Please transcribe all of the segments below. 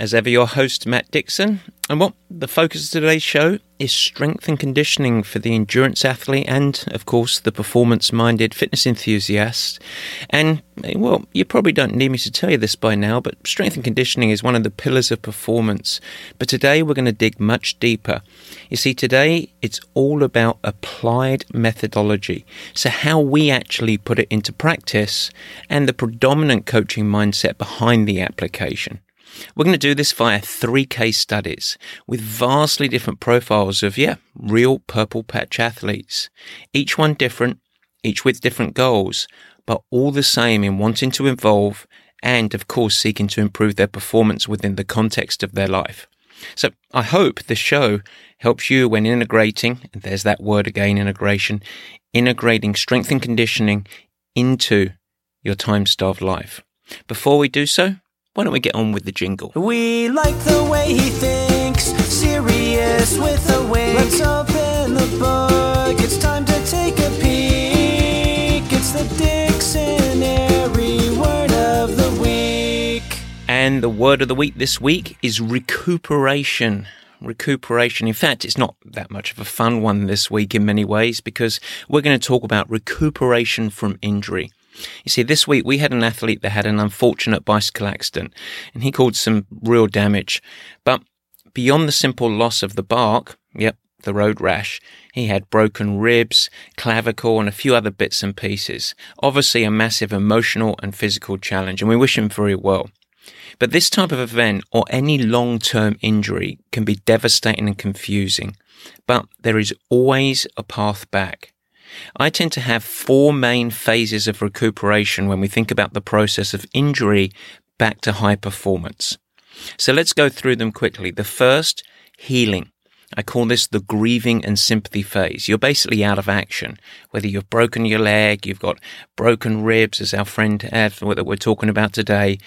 As ever, your host, Matt Dixon. And what the focus of today's show is strength and conditioning for the endurance athlete and, of course, the performance minded fitness enthusiast. And, eh, well, you probably don't need me to tell you this by now, but strength and conditioning is one of the pillars of performance. But today we're going to dig much deeper. You see, today it's all about applied methodology. So, how we actually put it into practice and the predominant coaching mindset behind the application. We're going to do this via three case studies with vastly different profiles of, yeah, real purple patch athletes. Each one different, each with different goals, but all the same in wanting to evolve and, of course, seeking to improve their performance within the context of their life. So I hope the show helps you when integrating, and there's that word again, integration, integrating strength and conditioning into your time starved life. Before we do so, why don't we get on with the jingle? We like the way he thinks, serious with a wink. Let's open the book, it's time to take a peek. It's the dictionary word of the week. And the word of the week this week is recuperation. Recuperation. In fact, it's not that much of a fun one this week in many ways because we're going to talk about recuperation from injury. You see, this week we had an athlete that had an unfortunate bicycle accident and he caused some real damage. But beyond the simple loss of the bark, yep, the road rash, he had broken ribs, clavicle, and a few other bits and pieces. Obviously, a massive emotional and physical challenge, and we wish him very well. But this type of event or any long term injury can be devastating and confusing, but there is always a path back. I tend to have four main phases of recuperation when we think about the process of injury back to high performance. So let's go through them quickly. The first, healing. I call this the grieving and sympathy phase. You're basically out of action. Whether you've broken your leg, you've got broken ribs, as our friend had that we're talking about today,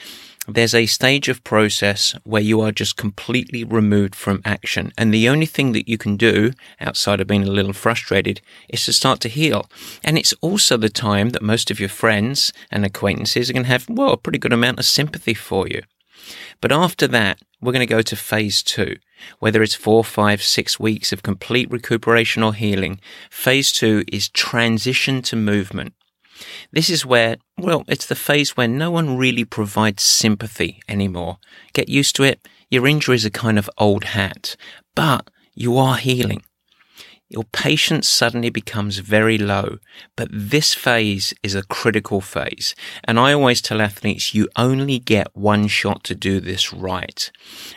there's a stage of process where you are just completely removed from action. And the only thing that you can do outside of being a little frustrated is to start to heal. And it's also the time that most of your friends and acquaintances are going to have, well, a pretty good amount of sympathy for you. But after that, we're going to go to phase two. Whether it's four, five, six weeks of complete recuperation or healing, phase two is transition to movement. This is where, well, it's the phase where no one really provides sympathy anymore. Get used to it. Your injury is a kind of old hat, but you are healing. Your patience suddenly becomes very low, but this phase is a critical phase. And I always tell athletes, you only get one shot to do this right.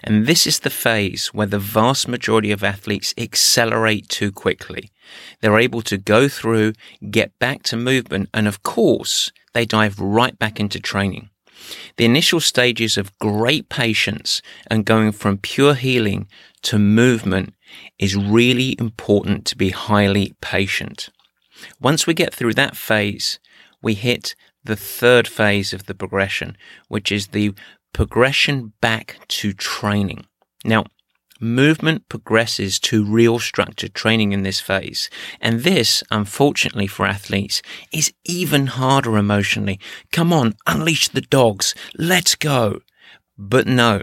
And this is the phase where the vast majority of athletes accelerate too quickly. They're able to go through, get back to movement, and of course, they dive right back into training. The initial stages of great patience and going from pure healing to movement is really important to be highly patient. Once we get through that phase, we hit the third phase of the progression, which is the progression back to training. Now, movement progresses to real structured training in this phase. And this, unfortunately for athletes, is even harder emotionally. Come on, unleash the dogs. Let's go. But no,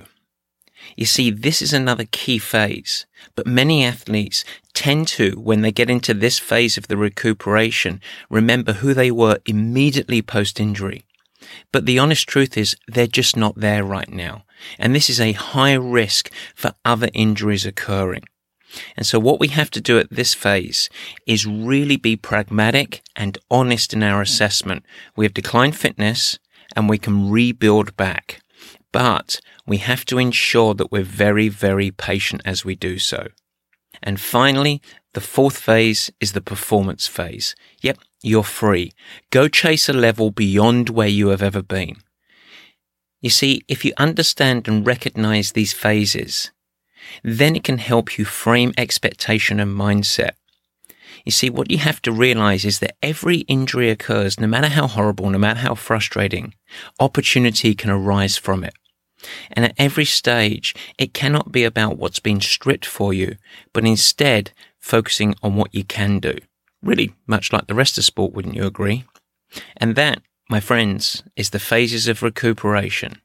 you see, this is another key phase, but many athletes tend to, when they get into this phase of the recuperation, remember who they were immediately post injury. But the honest truth is they're just not there right now. And this is a high risk for other injuries occurring. And so what we have to do at this phase is really be pragmatic and honest in our assessment. We have declined fitness and we can rebuild back. But we have to ensure that we're very, very patient as we do so. And finally, the fourth phase is the performance phase. Yep, you're free. Go chase a level beyond where you have ever been. You see, if you understand and recognize these phases, then it can help you frame expectation and mindset. You see, what you have to realize is that every injury occurs, no matter how horrible, no matter how frustrating, opportunity can arise from it. And at every stage, it cannot be about what's been stripped for you, but instead focusing on what you can do. Really much like the rest of sport, wouldn't you agree? And that, my friends, is the phases of recuperation.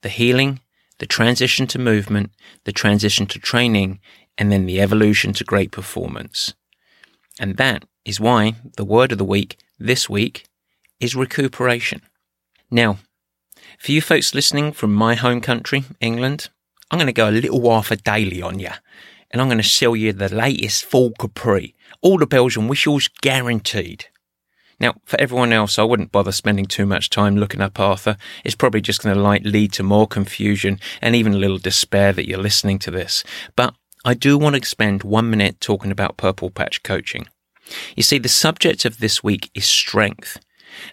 The healing, the transition to movement, the transition to training, and then the evolution to great performance. And that is why the word of the week this week is recuperation. Now, for you folks listening from my home country, England, I'm going to go a little Arthur Daley on you. And I'm going to sell you the latest Ford Capri. All the bells and whistles guaranteed. Now, for everyone else, I wouldn't bother spending too much time looking up Arthur. It's probably just going to like lead to more confusion and even a little despair that you're listening to this. But I do want to spend one minute talking about Purple Patch coaching. You see, the subject of this week is strength.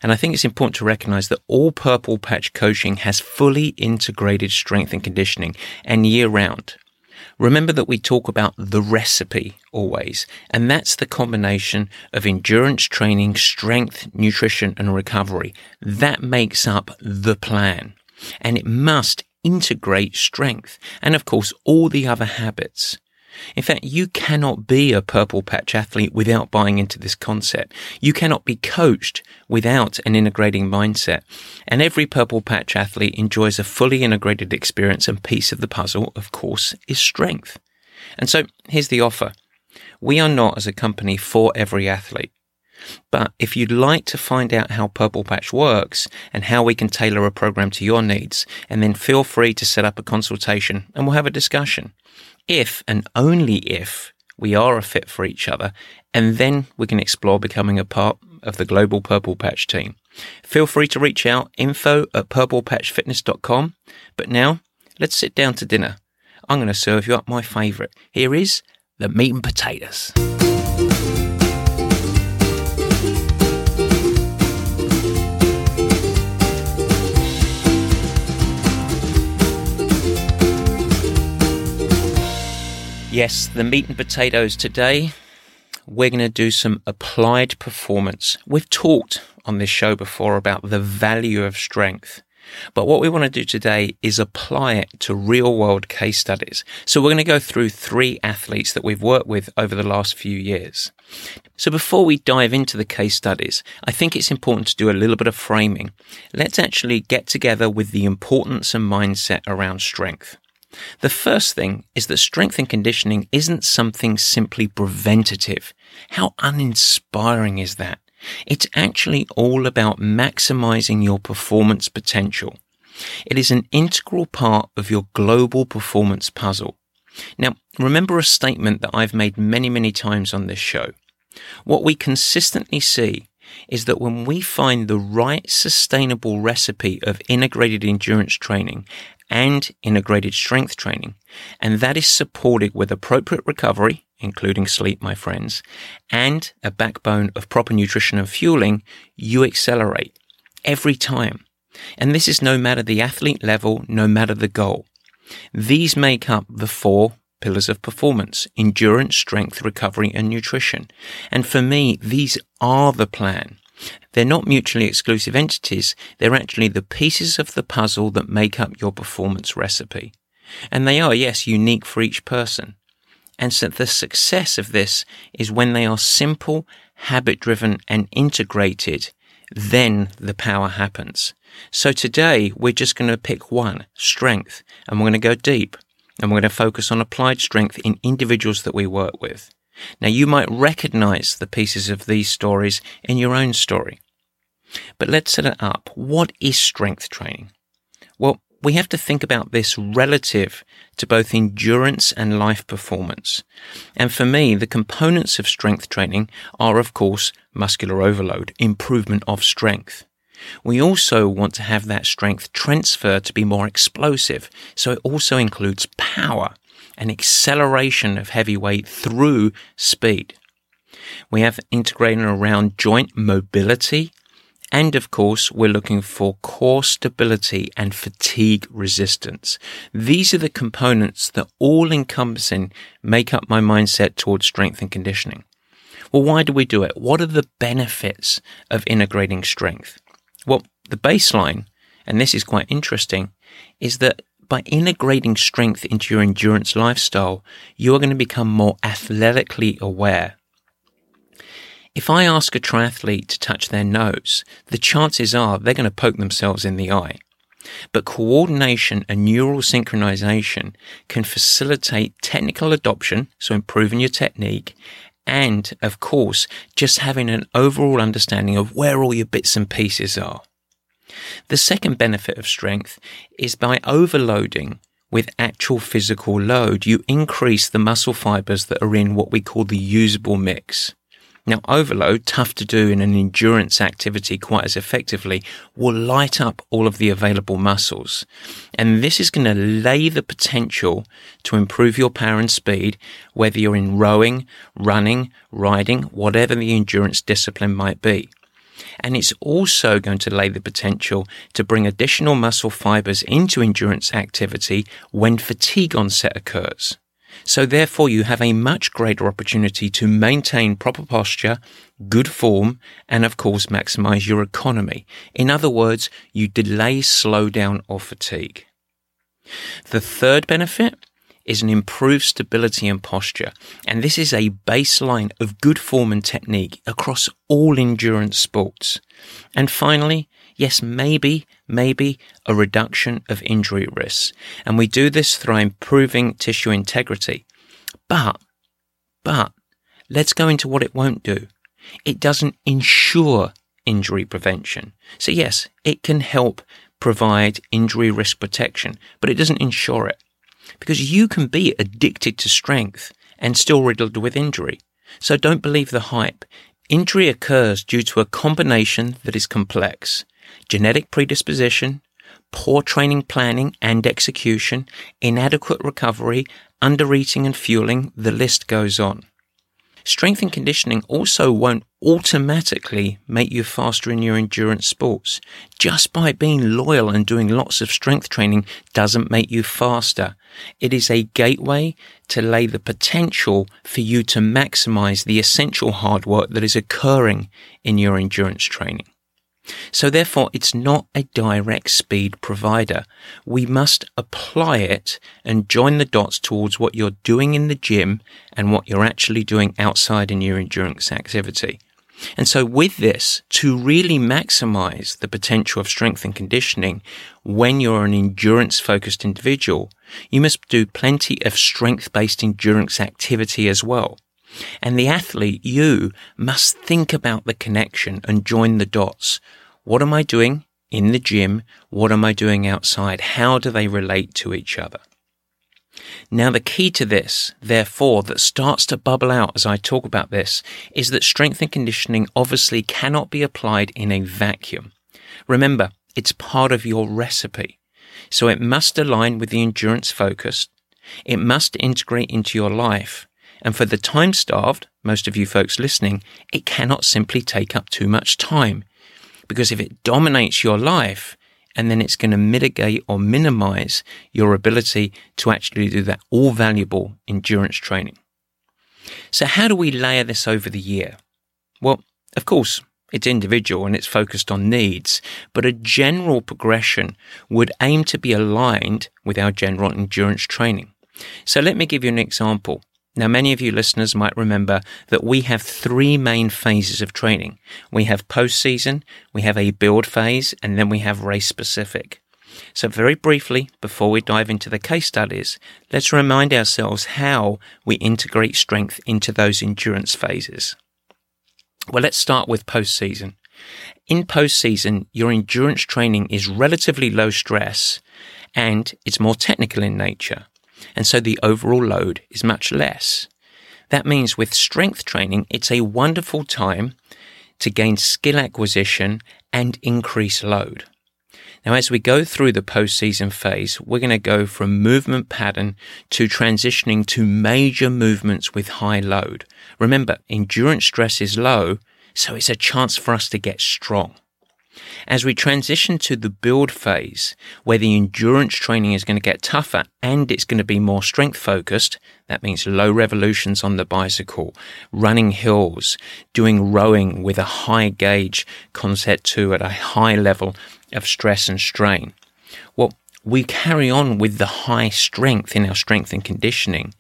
And I think it's important to recognize that all Purple Patch coaching has fully integrated strength and conditioning and year round. Remember that we talk about the recipe always, and that's the combination of endurance training, strength, nutrition, and recovery. That makes up the plan. And it must integrate strength and, of course, all the other habits. In fact, you cannot be a purple patch athlete without buying into this concept. You cannot be coached without an integrating mindset. And every purple patch athlete enjoys a fully integrated experience and piece of the puzzle, of course, is strength. And so here's the offer. We are not as a company for every athlete. But if you'd like to find out how Purple Patch works and how we can tailor a program to your needs, and then feel free to set up a consultation and we'll have a discussion. If and only if we are a fit for each other, and then we can explore becoming a part of the global Purple Patch team. Feel free to reach out info at purplepatchfitness.com. But now let's sit down to dinner. I'm going to serve you up my favourite. Here is the meat and potatoes. Yes, the meat and potatoes today. We're going to do some applied performance. We've talked on this show before about the value of strength. But what we want to do today is apply it to real world case studies. So we're going to go through three athletes that we've worked with over the last few years. So before we dive into the case studies, I think it's important to do a little bit of framing. Let's actually get together with the importance and mindset around strength. The first thing is that strength and conditioning isn't something simply preventative. How uninspiring is that? It's actually all about maximizing your performance potential. It is an integral part of your global performance puzzle. Now, remember a statement that I've made many, many times on this show. What we consistently see is that when we find the right sustainable recipe of integrated endurance training and integrated strength training. And that is supported with appropriate recovery, including sleep, my friends, and a backbone of proper nutrition and fueling, you accelerate every time. And this is no matter the athlete level, no matter the goal. These make up the four pillars of performance, endurance, strength, recovery, and nutrition. And for me, these are the plan. They're not mutually exclusive entities. They're actually the pieces of the puzzle that make up your performance recipe. And they are, yes, unique for each person. And so the success of this is when they are simple, habit driven and integrated, then the power happens. So today we're just going to pick one, strength, and we're going to go deep and we're going to focus on applied strength in individuals that we work with. Now, you might recognize the pieces of these stories in your own story. But let's set it up. What is strength training? Well, we have to think about this relative to both endurance and life performance. And for me, the components of strength training are, of course, muscular overload, improvement of strength. We also want to have that strength transfer to be more explosive. So it also includes power an acceleration of heavy weight through speed. We have integrating around joint mobility. And of course, we're looking for core stability and fatigue resistance. These are the components that all encompassing make up my mindset towards strength and conditioning. Well, why do we do it? What are the benefits of integrating strength? Well, the baseline, and this is quite interesting, is that by integrating strength into your endurance lifestyle, you are going to become more athletically aware. If I ask a triathlete to touch their nose, the chances are they're going to poke themselves in the eye. But coordination and neural synchronization can facilitate technical adoption, so improving your technique, and of course, just having an overall understanding of where all your bits and pieces are. The second benefit of strength is by overloading with actual physical load, you increase the muscle fibers that are in what we call the usable mix. Now, overload, tough to do in an endurance activity quite as effectively, will light up all of the available muscles. And this is going to lay the potential to improve your power and speed, whether you're in rowing, running, riding, whatever the endurance discipline might be. And it's also going to lay the potential to bring additional muscle fibers into endurance activity when fatigue onset occurs. So therefore you have a much greater opportunity to maintain proper posture, good form, and of course maximize your economy. In other words, you delay slowdown or fatigue. The third benefit is an improved stability and posture. And this is a baseline of good form and technique across all endurance sports. And finally, yes, maybe, maybe a reduction of injury risks. And we do this through improving tissue integrity. But, but, let's go into what it won't do. It doesn't ensure injury prevention. So yes, it can help provide injury risk protection, but it doesn't ensure it because you can be addicted to strength and still riddled with injury. So don't believe the hype. Injury occurs due to a combination that is complex. Genetic predisposition, poor training planning and execution, inadequate recovery, undereating and fueling, the list goes on. Strength and conditioning also won't automatically make you faster in your endurance sports. Just by being loyal and doing lots of strength training doesn't make you faster. It is a gateway to lay the potential for you to maximize the essential hard work that is occurring in your endurance training. So therefore, it's not a direct speed provider. We must apply it and join the dots towards what you're doing in the gym and what you're actually doing outside in your endurance activity. And so with this, to really maximize the potential of strength and conditioning when you're an endurance focused individual, you must do plenty of strength based endurance activity as well. And the athlete, you must think about the connection and join the dots. What am I doing in the gym? What am I doing outside? How do they relate to each other? Now, the key to this, therefore, that starts to bubble out as I talk about this is that strength and conditioning obviously cannot be applied in a vacuum. Remember, it's part of your recipe. So it must align with the endurance focus. It must integrate into your life. And for the time starved, most of you folks listening, it cannot simply take up too much time. Because if it dominates your life, and then it's going to mitigate or minimize your ability to actually do that all valuable endurance training. So how do we layer this over the year? Well, of course, it's individual and it's focused on needs, but a general progression would aim to be aligned with our general endurance training. So let me give you an example. Now, many of you listeners might remember that we have three main phases of training. We have post-season, we have a build phase, and then we have race specific. So very briefly, before we dive into the case studies, let's remind ourselves how we integrate strength into those endurance phases. Well, let's start with post-season. In post-season, your endurance training is relatively low stress and it's more technical in nature and so the overall load is much less. That means with strength training, it's a wonderful time to gain skill acquisition and increase load. Now, as we go through the postseason phase, we're going to go from movement pattern to transitioning to major movements with high load. Remember, endurance stress is low, so it's a chance for us to get strong. As we transition to the build phase, where the endurance training is going to get tougher and it's going to be more strength focused, that means low revolutions on the bicycle, running hills, doing rowing with a high gauge Concept2 at a high level of stress and strain. Well, we carry on with the high strength in our strength and conditioning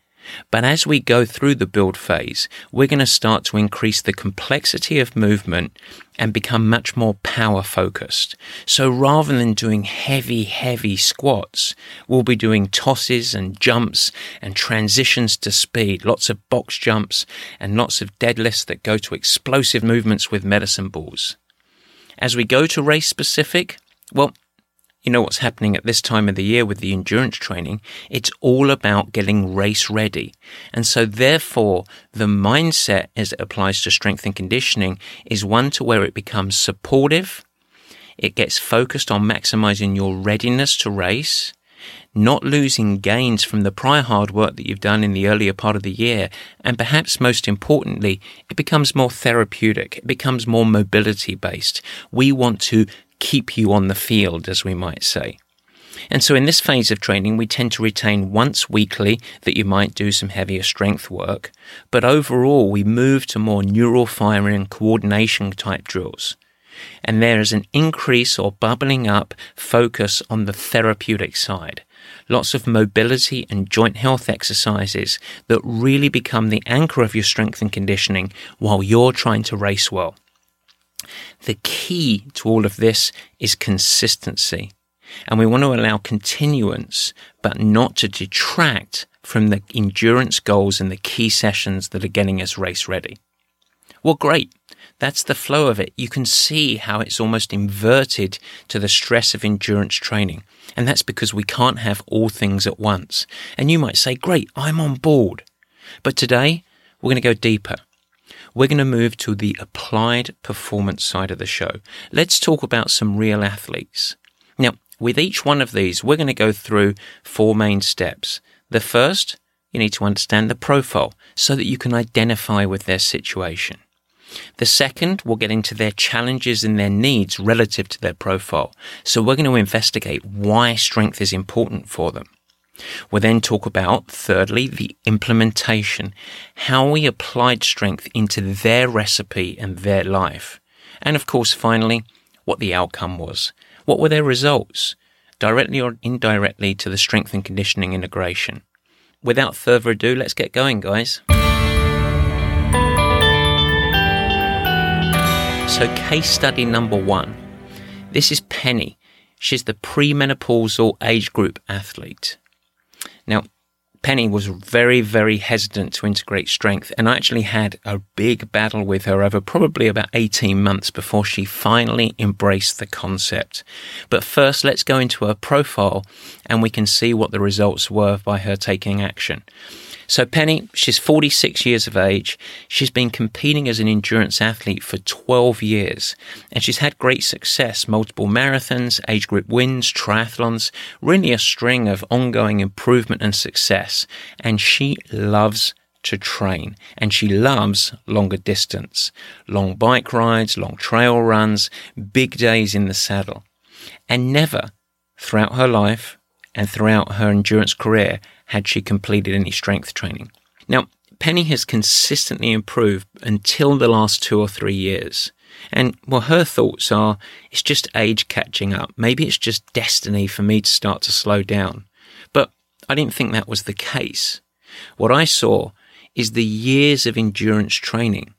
but as we go through the build phase, we're going to start to increase the complexity of movement and become much more power focused. So rather than doing heavy, heavy squats, we'll be doing tosses and jumps and transitions to speed, lots of box jumps and lots of deadlifts that go to explosive movements with medicine balls. As we go to race specific, well, you know what's happening at this time of the year with the endurance training. It's all about getting race ready. And so therefore, the mindset as it applies to strength and conditioning is one to where it becomes supportive. It gets focused on maximizing your readiness to race, not losing gains from the prior hard work that you've done in the earlier part of the year. And perhaps most importantly, it becomes more therapeutic. It becomes more mobility based. We want to keep you on the field, as we might say. And so in this phase of training, we tend to retain once weekly that you might do some heavier strength work, but overall we move to more neural firing and coordination type drills. And there is an increase or bubbling up focus on the therapeutic side. Lots of mobility and joint health exercises that really become the anchor of your strength and conditioning while you're trying to race well. The key to all of this is consistency. And we want to allow continuance, but not to detract from the endurance goals and the key sessions that are getting us race ready. Well, great. That's the flow of it. You can see how it's almost inverted to the stress of endurance training. And that's because we can't have all things at once. And you might say, great, I'm on board. But today, we're going to go deeper we're going to move to the applied performance side of the show. Let's talk about some real athletes. Now, with each one of these, we're going to go through four main steps. The first, you need to understand the profile so that you can identify with their situation. The second, we'll get into their challenges and their needs relative to their profile. So we're going to investigate why strength is important for them. We'll then talk about, thirdly, the implementation, how we applied strength into their recipe and their life. And of course, finally, what the outcome was. What were their results, directly or indirectly, to the strength and conditioning integration? Without further ado, let's get going, guys. So, case study number one. This is Penny. She's the premenopausal age group athlete. Now, Penny was very, very hesitant to integrate strength and I actually had a big battle with her over probably about 18 months before she finally embraced the concept. But first, let's go into her profile and we can see what the results were by her taking action. So Penny, she's 46 years of age. She's been competing as an endurance athlete for 12 years and she's had great success, multiple marathons, age group wins, triathlons, really a string of ongoing improvement and success. And she loves to train and she loves longer distance, long bike rides, long trail runs, big days in the saddle. And never throughout her life and throughout her endurance career had she completed any strength training. Now, Penny has consistently improved until the last two or three years. And well, her thoughts are it's just age catching up. Maybe it's just destiny for me to start to slow down. But I didn't think that was the case. What I saw is the years of endurance training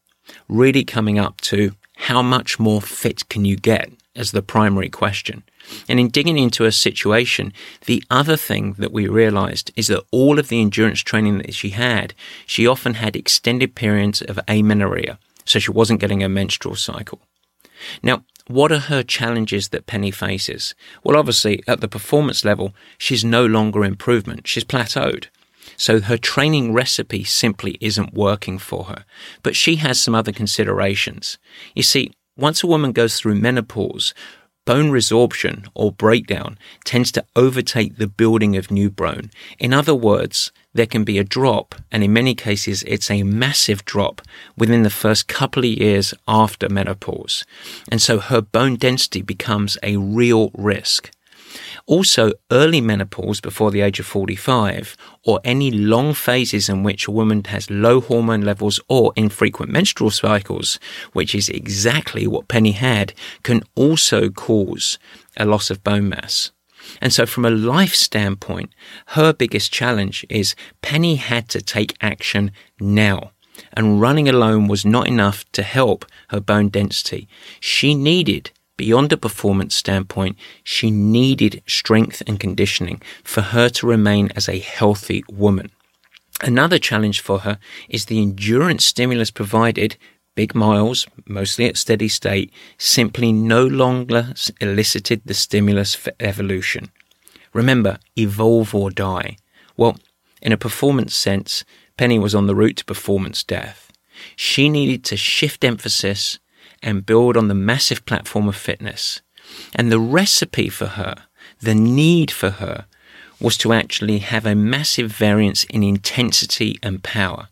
really coming up to how much more fit can you get as the primary question. And in digging into her situation, the other thing that we realized is that all of the endurance training that she had, she often had extended periods of amenorrhea, so she wasn't getting a menstrual cycle. Now, what are her challenges that Penny faces? Well, obviously, at the performance level, she's no longer improvement. She's plateaued. So her training recipe simply isn't working for her. But she has some other considerations. You see, once a woman goes through menopause, bone resorption or breakdown tends to overtake the building of new bone. In other words, there can be a drop, and in many cases, it's a massive drop within the first couple of years after menopause. And so her bone density becomes a real risk. Also, early menopause before the age of 45, or any long phases in which a woman has low hormone levels or infrequent menstrual cycles, which is exactly what Penny had, can also cause a loss of bone mass. And so, from a life standpoint, her biggest challenge is Penny had to take action now. And running alone was not enough to help her bone density. She needed, beyond a performance standpoint, she needed strength and conditioning for her to remain as a healthy woman. Another challenge for her is the endurance stimulus provided big miles, mostly at steady state, simply no longer elicited the stimulus for evolution. Remember, evolve or die. Well, in a performance sense, Penny was on the route to performance death. She needed to shift emphasis and build on the massive platform of fitness. And the recipe for her, the need for her, was to actually have a massive variance in intensity and power.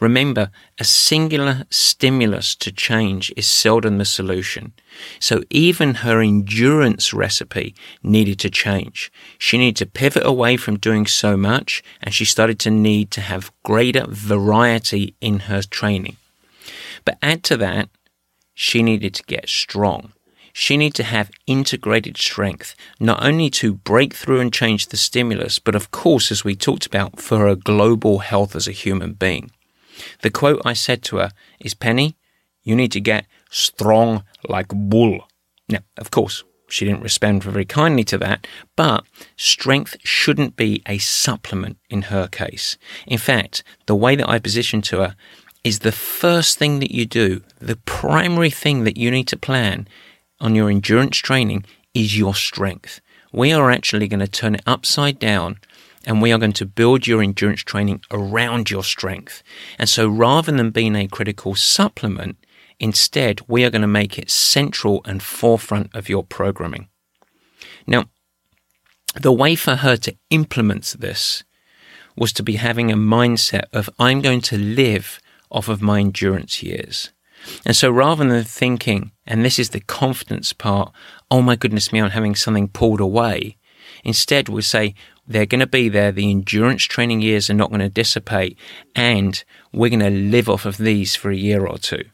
Remember, a singular stimulus to change is seldom the solution. So even her endurance recipe needed to change. She needed to pivot away from doing so much and she started to need to have greater variety in her training. But add to that, she needed to get strong. She needed to have integrated strength, not only to break through and change the stimulus, but of course, as we talked about, for her global health as a human being. The quote I said to her is Penny, you need to get strong like bull. Now, of course, she didn't respond very kindly to that, but strength shouldn't be a supplement in her case. In fact, the way that I positioned to her is the first thing that you do, the primary thing that you need to plan on your endurance training is your strength. We are actually going to turn it upside down and we are going to build your endurance training around your strength. And so rather than being a critical supplement, instead we are going to make it central and forefront of your programming. Now, the way for her to implement this was to be having a mindset of I'm going to live off of my endurance years. And so rather than thinking, and this is the confidence part, oh my goodness me, I'm having something pulled away, instead we say, they're going to be there. The endurance training years are not going to dissipate, and we're going to live off of these for a year or two.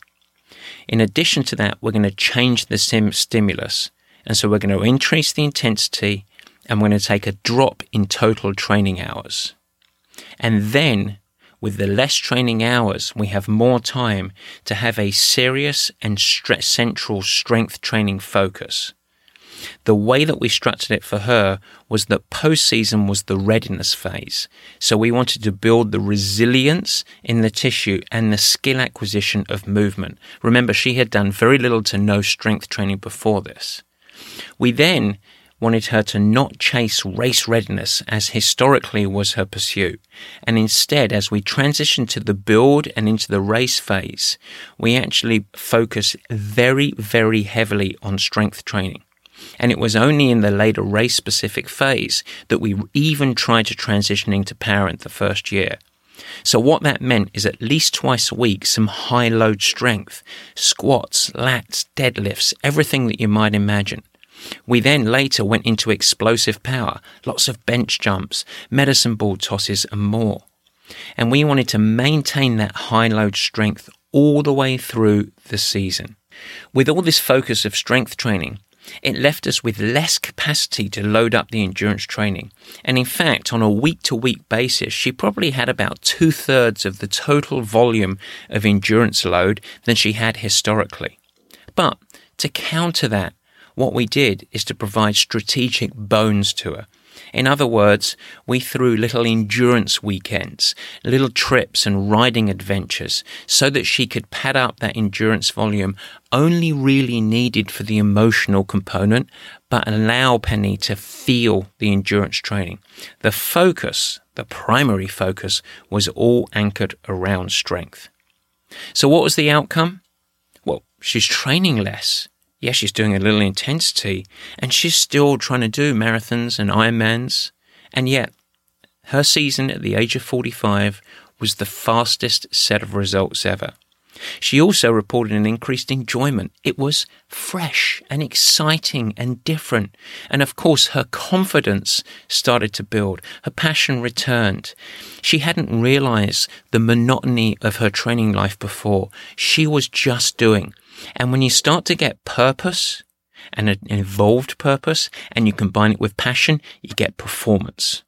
In addition to that, we're going to change the sim- stimulus. And so we're going to increase the intensity and we're going to take a drop in total training hours. And then, with the less training hours, we have more time to have a serious and central strength training focus. The way that we structured it for her was that postseason was the readiness phase. So we wanted to build the resilience in the tissue and the skill acquisition of movement. Remember, she had done very little to no strength training before this. We then wanted her to not chase race readiness as historically was her pursuit. And instead, as we transition to the build and into the race phase, we actually focus very, very heavily on strength training. And it was only in the later race specific phase that we even tried to transition into parent the first year. So what that meant is at least twice a week, some high load strength, squats, lats, deadlifts, everything that you might imagine. We then later went into explosive power, lots of bench jumps, medicine ball tosses and more. And we wanted to maintain that high load strength all the way through the season. With all this focus of strength training, it left us with less capacity to load up the endurance training. And in fact, on a week to week basis, she probably had about two thirds of the total volume of endurance load than she had historically. But to counter that, what we did is to provide strategic bones to her. In other words, we threw little endurance weekends, little trips and riding adventures so that she could pad up that endurance volume only really needed for the emotional component, but allow Penny to feel the endurance training. The focus, the primary focus, was all anchored around strength. So what was the outcome? Well, she's training less Yes, she's doing a little intensity and she's still trying to do marathons and Ironmans. And yet, her season at the age of 45 was the fastest set of results ever. She also reported an increased enjoyment. It was fresh and exciting and different. And of course, her confidence started to build. Her passion returned. She hadn't realized the monotony of her training life before. She was just doing. And when you start to get purpose and an evolved purpose and you combine it with passion, you get performance.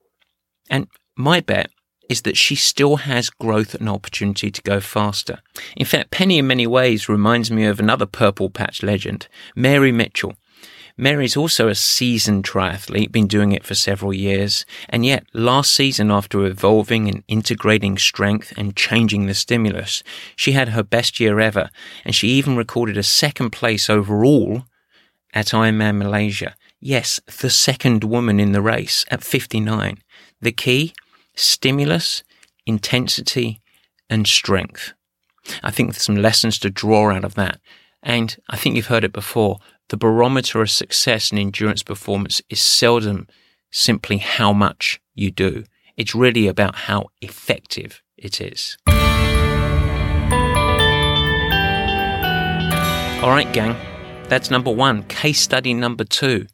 And my bet is that she still has growth and opportunity to go faster. In fact, Penny in many ways reminds me of another purple patch legend, Mary Mitchell. Mary's also a seasoned triathlete, been doing it for several years, and yet last season, after evolving and integrating strength and changing the stimulus, she had her best year ever, and she even recorded a second place overall at Ironman Malaysia. Yes, the second woman in the race at 59. The key? Stimulus, intensity, and strength. I think there's some lessons to draw out of that. And I think you've heard it before. The barometer of success in endurance performance is seldom simply how much you do. It's really about how effective it is. All right, gang. That's number one. Case study number two.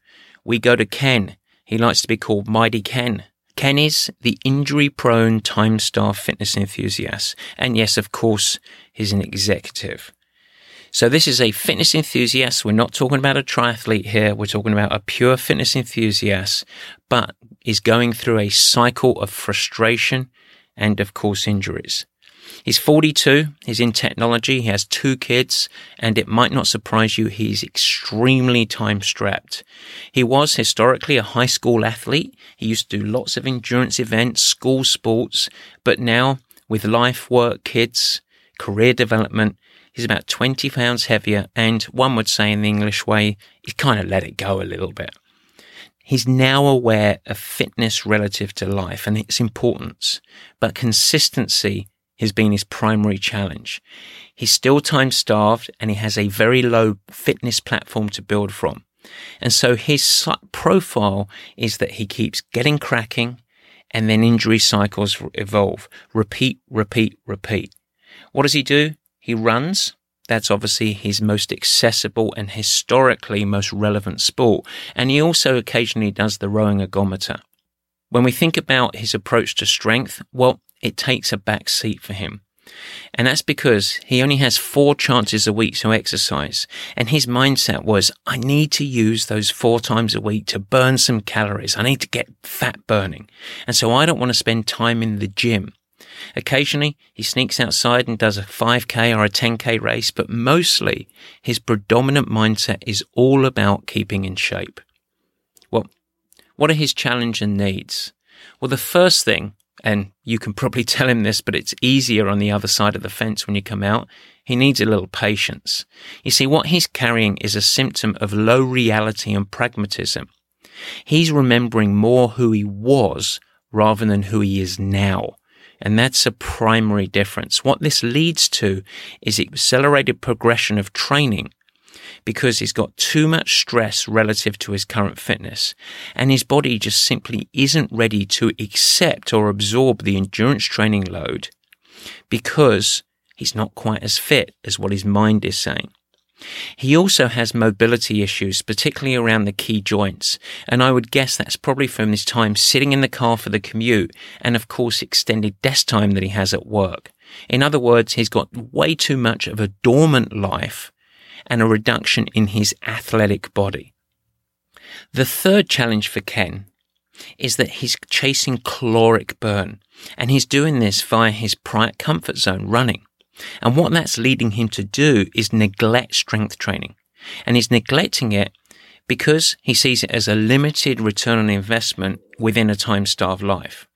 We go to Ken. He likes to be called Mighty Ken. Ken is the injury prone time staff fitness enthusiast. And yes, of course, he's an executive. So this is a fitness enthusiast. We're not talking about a triathlete here. We're talking about a pure fitness enthusiast, but is going through a cycle of frustration and of course injuries. He's 42. He's in technology. He has two kids and it might not surprise you. He's extremely time strapped. He was historically a high school athlete. He used to do lots of endurance events, school sports, but now with life, work, kids, career development, he's about 20 pounds heavier. And one would say in the English way, he's kind of let it go a little bit. He's now aware of fitness relative to life and its importance, but consistency has been his primary challenge. He's still time starved and he has a very low fitness platform to build from. And so his profile is that he keeps getting cracking and then injury cycles evolve. Repeat, repeat, repeat. What does he do? He runs. That's obviously his most accessible and historically most relevant sport. And he also occasionally does the rowing ergometer. When we think about his approach to strength, well, it takes a back seat for him. And that's because he only has four chances a week to exercise. And his mindset was, I need to use those four times a week to burn some calories. I need to get fat burning. And so I don't want to spend time in the gym. Occasionally, he sneaks outside and does a 5K or a 10K race, but mostly his predominant mindset is all about keeping in shape. Well, what are his challenge and needs? Well, the first thing and you can probably tell him this, but it's easier on the other side of the fence when you come out. He needs a little patience. You see, what he's carrying is a symptom of low reality and pragmatism. He's remembering more who he was rather than who he is now. And that's a primary difference. What this leads to is accelerated progression of training because he's got too much stress relative to his current fitness and his body just simply isn't ready to accept or absorb the endurance training load because he's not quite as fit as what his mind is saying. He also has mobility issues, particularly around the key joints, and I would guess that's probably from his time sitting in the car for the commute and of course extended desk time that he has at work. In other words, he's got way too much of a dormant life and a reduction in his athletic body. The third challenge for Ken is that he's chasing caloric burn and he's doing this via his prior comfort zone running. And what that's leading him to do is neglect strength training. And he's neglecting it because he sees it as a limited return on investment within a time starved life.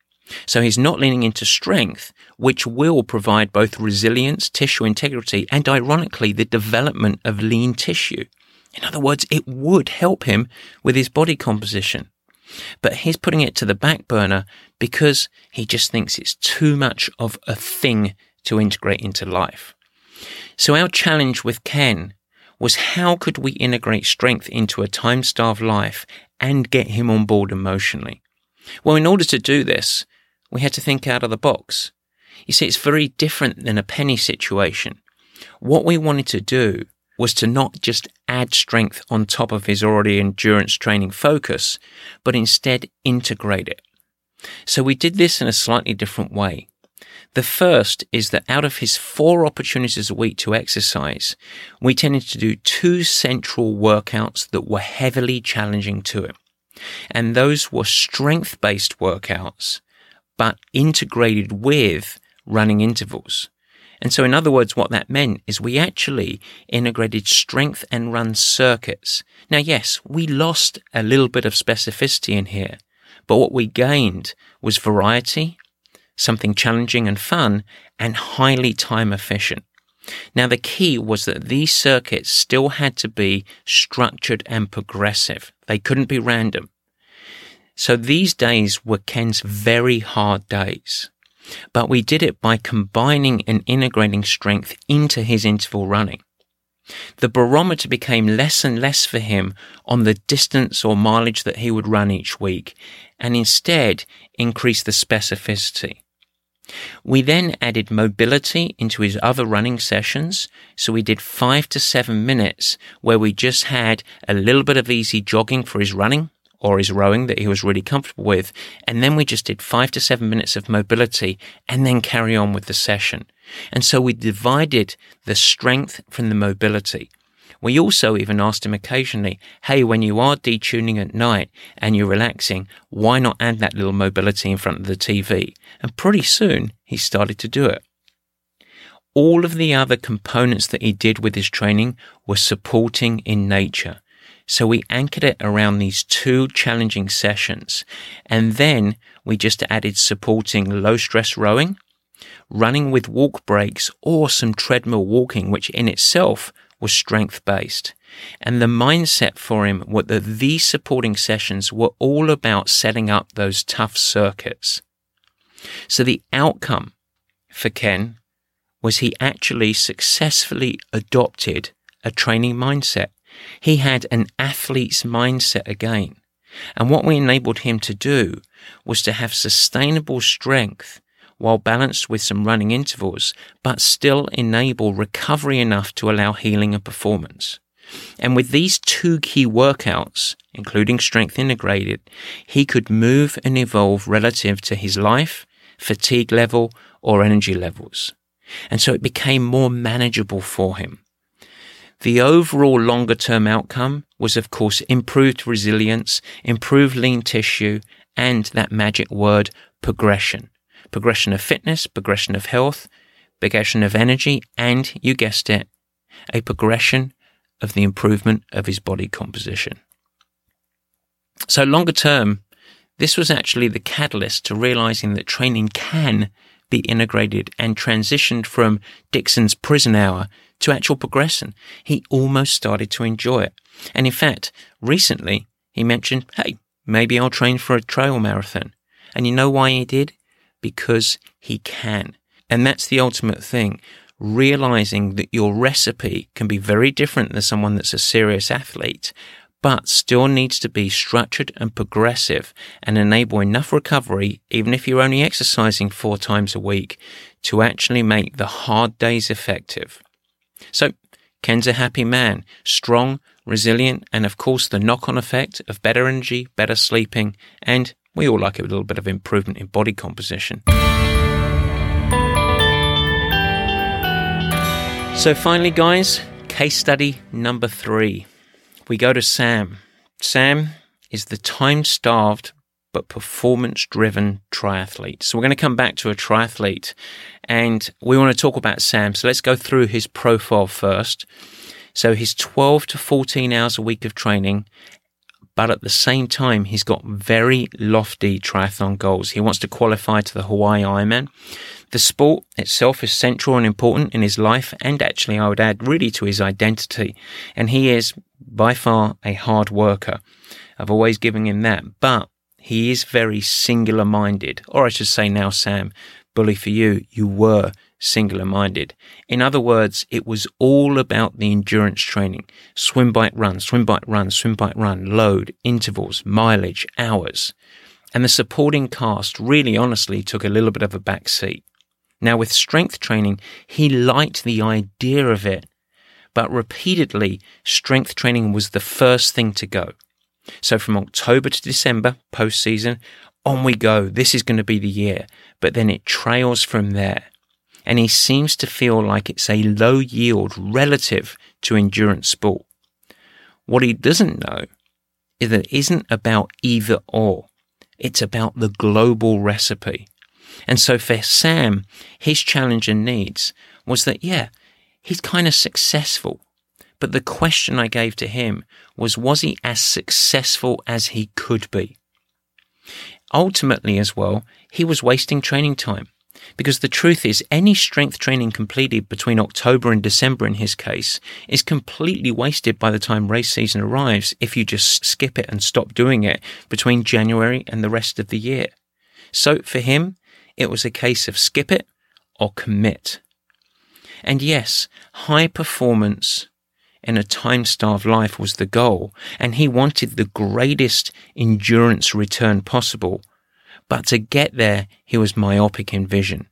So he's not leaning into strength, which will provide both resilience, tissue integrity, and ironically, the development of lean tissue. In other words, it would help him with his body composition. But he's putting it to the back burner because he just thinks it's too much of a thing to integrate into life. So our challenge with Ken was how could we integrate strength into a time starved life and get him on board emotionally? Well, in order to do this, we had to think out of the box. You see, it's very different than a penny situation. What we wanted to do was to not just add strength on top of his already endurance training focus, but instead integrate it. So we did this in a slightly different way. The first is that out of his four opportunities a week to exercise, we tended to do two central workouts that were heavily challenging to him. And those were strength based workouts, but integrated with running intervals. And so, in other words, what that meant is we actually integrated strength and run circuits. Now, yes, we lost a little bit of specificity in here, but what we gained was variety, something challenging and fun, and highly time efficient. Now, the key was that these circuits still had to be structured and progressive. They couldn't be random. So these days were Ken's very hard days. But we did it by combining and integrating strength into his interval running. The barometer became less and less for him on the distance or mileage that he would run each week, and instead increased the specificity. We then added mobility into his other running sessions. So we did five to seven minutes where we just had a little bit of easy jogging for his running or his rowing that he was really comfortable with. And then we just did five to seven minutes of mobility and then carry on with the session. And so we divided the strength from the mobility. We also even asked him occasionally, hey, when you are detuning at night and you're relaxing, why not add that little mobility in front of the TV? And pretty soon he started to do it. All of the other components that he did with his training were supporting in nature. So we anchored it around these two challenging sessions. And then we just added supporting low stress rowing, running with walk breaks, or some treadmill walking, which in itself was strength based. And the mindset for him was that these supporting sessions were all about setting up those tough circuits. So the outcome for Ken was he actually successfully adopted a training mindset. He had an athlete's mindset again. And what we enabled him to do was to have sustainable strength while balanced with some running intervals, but still enable recovery enough to allow healing and performance. And with these two key workouts, including strength integrated, he could move and evolve relative to his life, fatigue level, or energy levels. And so it became more manageable for him. The overall longer term outcome was, of course, improved resilience, improved lean tissue, and that magic word, progression. Progression of fitness, progression of health, progression of energy, and you guessed it, a progression of the improvement of his body composition. So, longer term, this was actually the catalyst to realizing that training can be integrated and transitioned from Dixon's prison hour to actual progression. He almost started to enjoy it. And in fact, recently he mentioned, hey, maybe I'll train for a trail marathon. And you know why he did? Because he can. And that's the ultimate thing. Realizing that your recipe can be very different than someone that's a serious athlete, but still needs to be structured and progressive and enable enough recovery, even if you're only exercising four times a week, to actually make the hard days effective. So, Ken's a happy man, strong, resilient, and of course the knock on effect of better energy, better sleeping, and we all like a little bit of improvement in body composition. So, finally, guys, case study number three. We go to Sam. Sam is the time starved but performance driven triathlete. So we're going to come back to a triathlete and we want to talk about Sam. So let's go through his profile first. So he's 12 to 14 hours a week of training, but at the same time, he's got very lofty triathlon goals. He wants to qualify to the Hawaii Ironman. The sport itself is central and important in his life, and actually, I would add, really to his identity. And he is by far a hard worker. I've always given him that, but he is very singular minded, or I should say now, Sam, bully for you, you were singular minded. In other words, it was all about the endurance training swim, bike, run, swim, bike, run, swim, bike, run, load, intervals, mileage, hours. And the supporting cast really honestly took a little bit of a back seat. Now, with strength training, he liked the idea of it, but repeatedly, strength training was the first thing to go. So from October to December, post season, on we go. This is going to be the year. But then it trails from there. And he seems to feel like it's a low yield relative to endurance sport. What he doesn't know is that it isn't about either or. It's about the global recipe. And so for Sam, his challenge and needs was that, yeah, he's kind of successful. But the question I gave to him was, was he as successful as he could be? Ultimately, as well, he was wasting training time. Because the truth is, any strength training completed between October and December in his case is completely wasted by the time race season arrives if you just skip it and stop doing it between January and the rest of the year. So for him, it was a case of skip it or commit. And yes, high performance in a time starved life was the goal, and he wanted the greatest endurance return possible. But to get there, he was myopic in vision.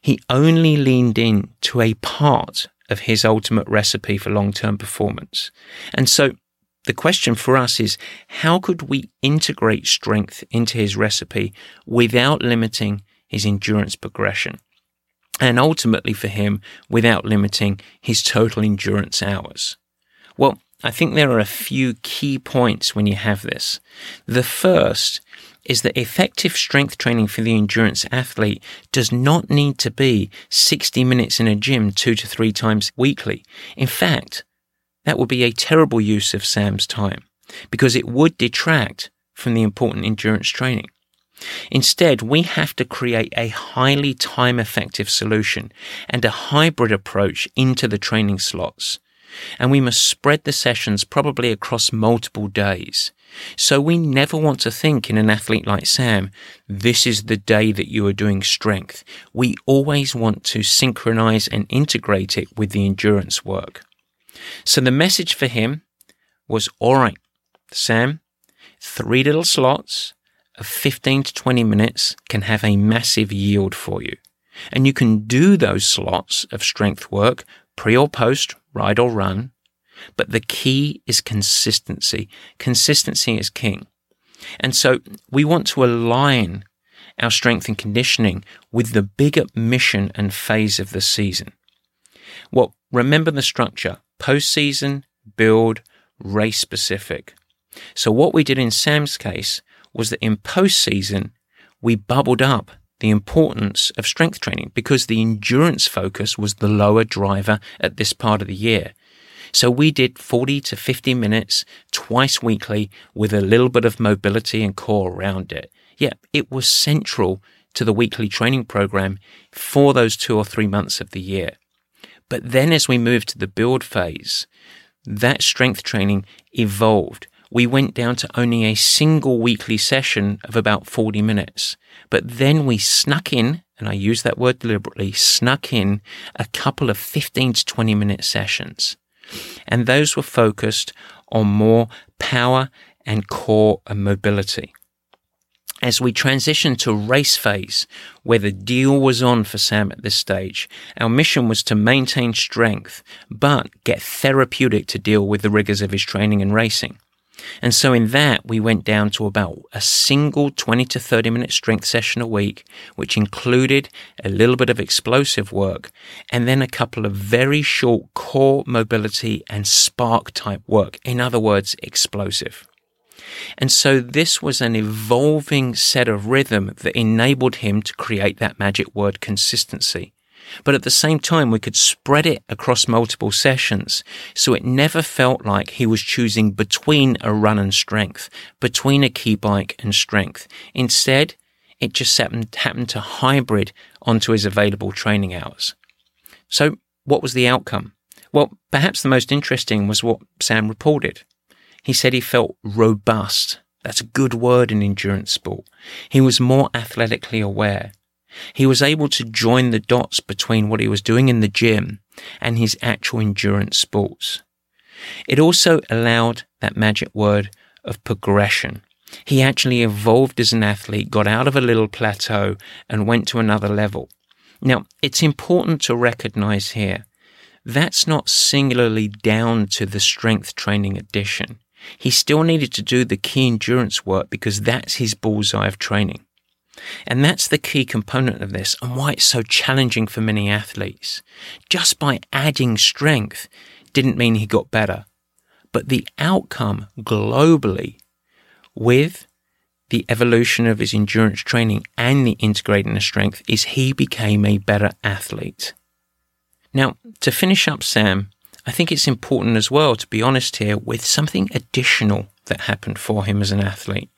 He only leaned in to a part of his ultimate recipe for long term performance. And so the question for us is how could we integrate strength into his recipe without limiting his endurance progression? And ultimately for him, without limiting his total endurance hours. Well, I think there are a few key points when you have this. The first is that effective strength training for the endurance athlete does not need to be 60 minutes in a gym two to three times weekly. In fact, that would be a terrible use of Sam's time because it would detract from the important endurance training. Instead, we have to create a highly time effective solution and a hybrid approach into the training slots. And we must spread the sessions probably across multiple days. So we never want to think in an athlete like Sam, this is the day that you are doing strength. We always want to synchronize and integrate it with the endurance work. So the message for him was, all right, Sam, three little slots of 15 to 20 minutes can have a massive yield for you. And you can do those slots of strength work pre or post, ride or run, but the key is consistency. Consistency is king. And so we want to align our strength and conditioning with the bigger mission and phase of the season. Well, remember the structure postseason, build, race specific. So, what we did in Sam's case was that in postseason, we bubbled up the importance of strength training because the endurance focus was the lower driver at this part of the year. So we did 40 to 50 minutes twice weekly with a little bit of mobility and core around it. Yeah, it was central to the weekly training program for those two or three months of the year. But then as we moved to the build phase, that strength training evolved. We went down to only a single weekly session of about 40 minutes. But then we snuck in, and I use that word deliberately, snuck in a couple of 15 to 20 minute sessions and those were focused on more power and core and mobility. As we transitioned to race phase, where the deal was on for Sam at this stage, our mission was to maintain strength, but get therapeutic to deal with the rigors of his training and racing. And so in that, we went down to about a single 20 to 30 minute strength session a week, which included a little bit of explosive work and then a couple of very short core mobility and spark type work. In other words, explosive. And so this was an evolving set of rhythm that enabled him to create that magic word consistency. But at the same time, we could spread it across multiple sessions. So it never felt like he was choosing between a run and strength, between a key bike and strength. Instead, it just happened, to hybrid onto his available training hours. So what was the outcome? Well, perhaps the most interesting was what Sam reported. He said he felt robust. That's a good word in endurance sport. He was more athletically aware. He was able to join the dots between what he was doing in the gym and his actual endurance sports. It also allowed that magic word of progression. He actually evolved as an athlete, got out of a little plateau, and went to another level. Now, it's important to recognize here that's not singularly down to the strength training addition. He still needed to do the key endurance work because that's his bullseye of training. And that's the key component of this and why it's so challenging for many athletes. Just by adding strength didn't mean he got better, but the outcome globally with the evolution of his endurance training and the integrating of strength is he became a better athlete. Now, to finish up Sam, I think it's important as well to be honest here with something additional that happened for him as an athlete.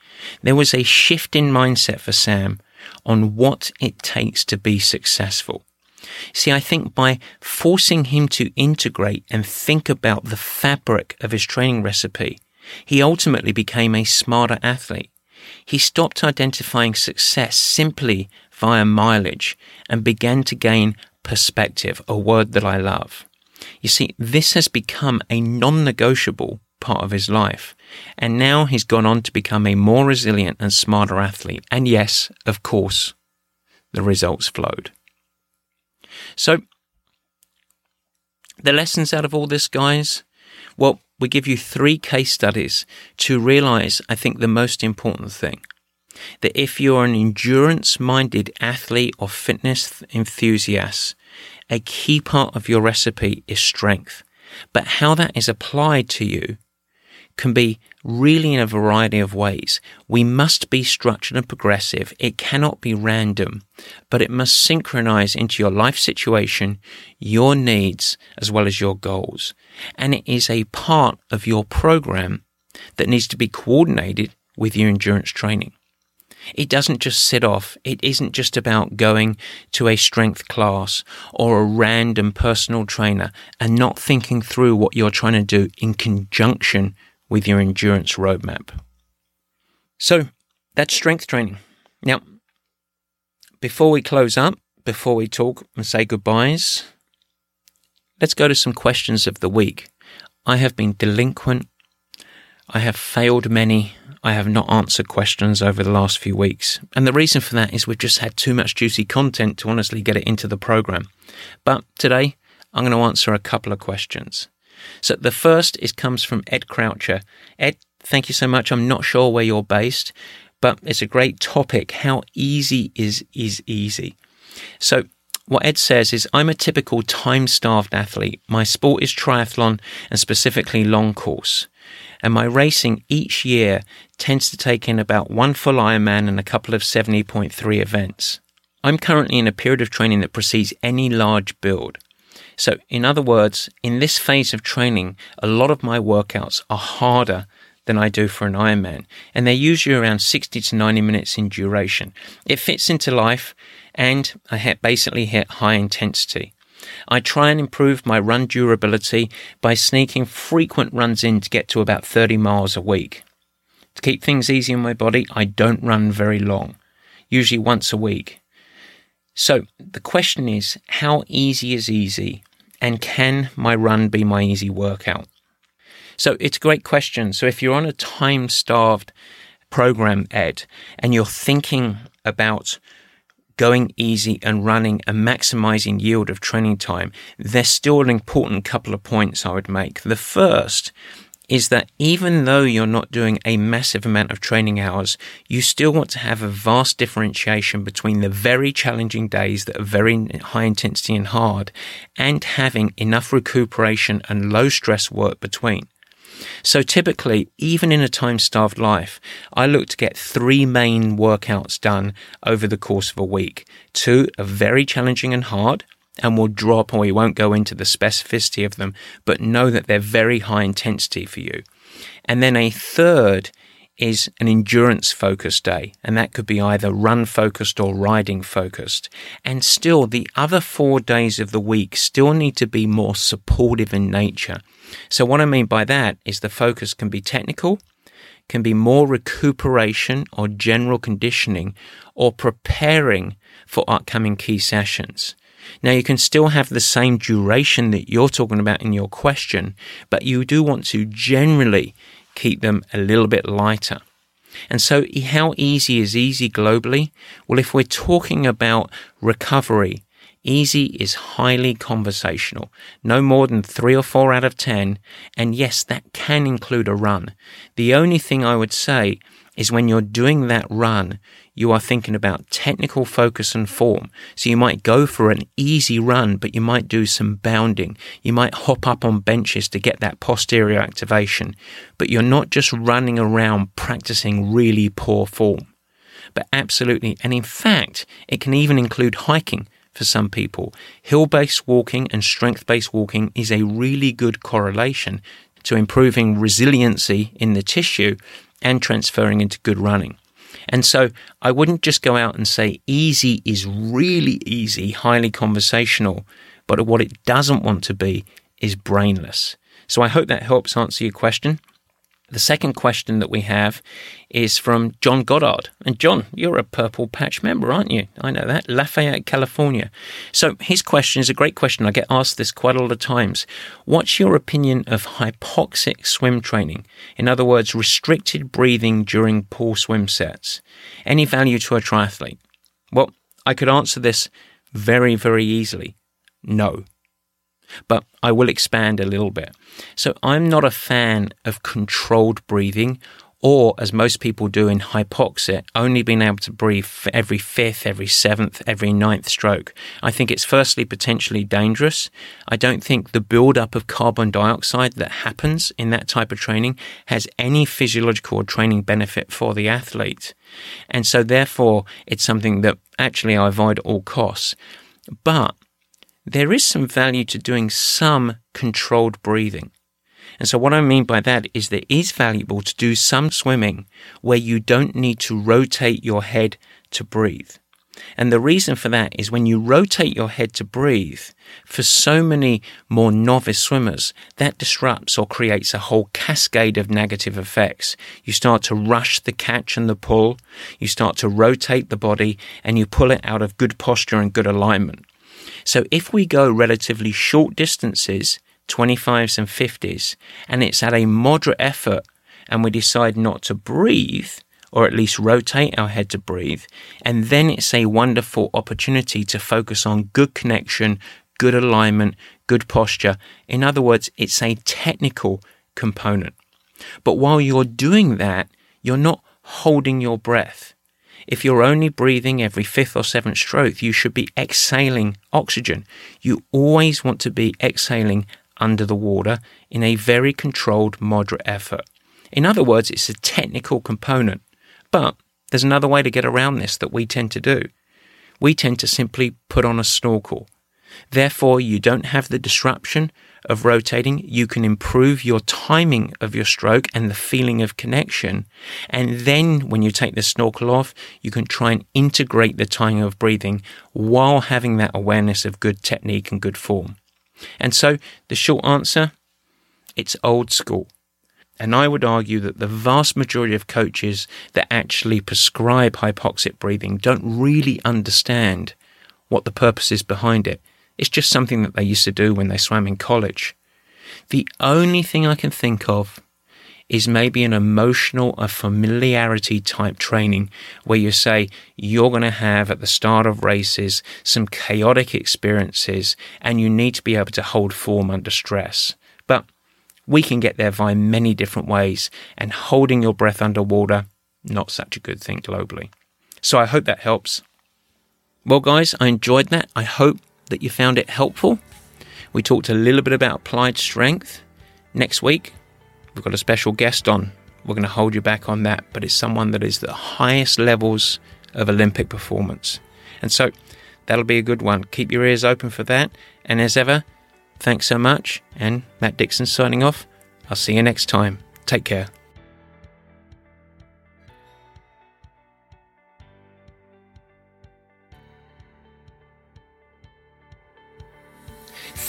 There was a shift in mindset for Sam on what it takes to be successful. See, I think by forcing him to integrate and think about the fabric of his training recipe, he ultimately became a smarter athlete. He stopped identifying success simply via mileage and began to gain perspective, a word that I love. You see, this has become a non negotiable part of his life. And now he's gone on to become a more resilient and smarter athlete. And yes, of course, the results flowed. So, the lessons out of all this, guys? Well, we give you three case studies to realize, I think, the most important thing that if you're an endurance minded athlete or fitness enthusiast, a key part of your recipe is strength. But how that is applied to you can be really in a variety of ways. We must be structured and progressive. It cannot be random, but it must synchronize into your life situation, your needs, as well as your goals. And it is a part of your program that needs to be coordinated with your endurance training. It doesn't just sit off. It isn't just about going to a strength class or a random personal trainer and not thinking through what you're trying to do in conjunction with your endurance roadmap. So that's strength training. Now, before we close up, before we talk and say goodbyes, let's go to some questions of the week. I have been delinquent. I have failed many. I have not answered questions over the last few weeks. And the reason for that is we've just had too much juicy content to honestly get it into the program. But today, I'm going to answer a couple of questions. So the first is comes from Ed Croucher. Ed, thank you so much. I'm not sure where you're based, but it's a great topic. How easy is is easy? So what Ed says is, I'm a typical time starved athlete. My sport is triathlon and specifically long course and my racing each year tends to take in about one full Ironman and a couple of 70.3 events. I'm currently in a period of training that precedes any large build. So, in other words, in this phase of training, a lot of my workouts are harder than I do for an Ironman, and they're usually around 60 to 90 minutes in duration. It fits into life, and I basically hit high intensity. I try and improve my run durability by sneaking frequent runs in to get to about 30 miles a week. To keep things easy on my body, I don't run very long, usually once a week. So the question is, how easy is easy? And can my run be my easy workout? So it's a great question. So if you're on a time starved program, Ed, and you're thinking about going easy and running and maximizing yield of training time, there's still an important couple of points I would make. The first is that even though you're not doing a massive amount of training hours, you still want to have a vast differentiation between the very challenging days that are very high intensity and hard and having enough recuperation and low stress work between. So typically, even in a time starved life, I look to get three main workouts done over the course of a week. Two are very challenging and hard, and we'll drop or we won't go into the specificity of them, but know that they're very high intensity for you. And then a third is an endurance focused day, and that could be either run focused or riding focused. And still, the other four days of the week still need to be more supportive in nature. So, what I mean by that is the focus can be technical, can be more recuperation or general conditioning or preparing for upcoming key sessions. Now, you can still have the same duration that you're talking about in your question, but you do want to generally keep them a little bit lighter. And so, how easy is easy globally? Well, if we're talking about recovery, Easy is highly conversational, no more than three or four out of 10. And yes, that can include a run. The only thing I would say is when you're doing that run, you are thinking about technical focus and form. So you might go for an easy run, but you might do some bounding. You might hop up on benches to get that posterior activation, but you're not just running around practicing really poor form. But absolutely, and in fact, it can even include hiking for some people. Hill based walking and strength based walking is a really good correlation to improving resiliency in the tissue and transferring into good running. And so I wouldn't just go out and say easy is really easy, highly conversational, but what it doesn't want to be is brainless. So I hope that helps answer your question. The second question that we have is from John Goddard. And John, you're a Purple Patch member, aren't you? I know that. Lafayette, California. So his question is a great question. I get asked this quite a lot of times. What's your opinion of hypoxic swim training? In other words, restricted breathing during pool swim sets. Any value to a triathlete? Well, I could answer this very, very easily. No. But I will expand a little bit. So I'm not a fan of controlled breathing or as most people do in hypoxia, only being able to breathe every fifth, every seventh, every ninth stroke. I think it's firstly potentially dangerous. I don't think the buildup of carbon dioxide that happens in that type of training has any physiological or training benefit for the athlete. And so therefore, it's something that actually I avoid at all costs. But there is some value to doing some controlled breathing. And so, what I mean by that is it is valuable to do some swimming where you don't need to rotate your head to breathe. And the reason for that is when you rotate your head to breathe, for so many more novice swimmers, that disrupts or creates a whole cascade of negative effects. You start to rush the catch and the pull, you start to rotate the body, and you pull it out of good posture and good alignment. So if we go relatively short distances, 25s and 50s, and it's at a moderate effort, and we decide not to breathe, or at least rotate our head to breathe, and then it's a wonderful opportunity to focus on good connection, good alignment, good posture. In other words, it's a technical component. But while you're doing that, you're not holding your breath. If you're only breathing every fifth or seventh stroke, you should be exhaling oxygen. You always want to be exhaling under the water in a very controlled, moderate effort. In other words, it's a technical component. But there's another way to get around this that we tend to do. We tend to simply put on a snorkel. Therefore, you don't have the disruption of rotating, you can improve your timing of your stroke and the feeling of connection. And then when you take the snorkel off, you can try and integrate the timing of breathing while having that awareness of good technique and good form. And so the short answer, it's old school. And I would argue that the vast majority of coaches that actually prescribe hypoxic breathing don't really understand what the purpose is behind it. It's just something that they used to do when they swam in college. The only thing I can think of is maybe an emotional, a familiarity type training where you say you're going to have at the start of races some chaotic experiences and you need to be able to hold form under stress. But we can get there via many different ways, and holding your breath underwater, not such a good thing globally. So I hope that helps. Well, guys, I enjoyed that. I hope that you found it helpful. We talked a little bit about applied strength. Next week, we've got a special guest on. We're going to hold you back on that, but it's someone that is the highest levels of Olympic performance. And so that'll be a good one. Keep your ears open for that. And as ever, thanks so much. And Matt Dixon signing off. I'll see you next time. Take care.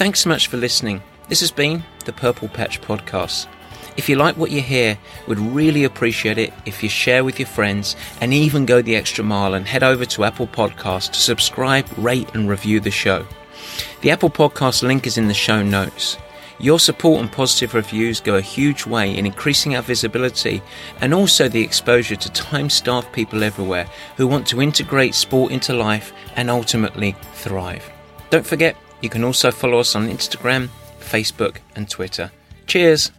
Thanks so much for listening. This has been the Purple Patch Podcast. If you like what you hear, we'd really appreciate it if you share with your friends and even go the extra mile and head over to Apple Podcasts to subscribe, rate, and review the show. The Apple Podcast link is in the show notes. Your support and positive reviews go a huge way in increasing our visibility and also the exposure to time starved people everywhere who want to integrate sport into life and ultimately thrive. Don't forget, you can also follow us on Instagram, Facebook, and Twitter. Cheers!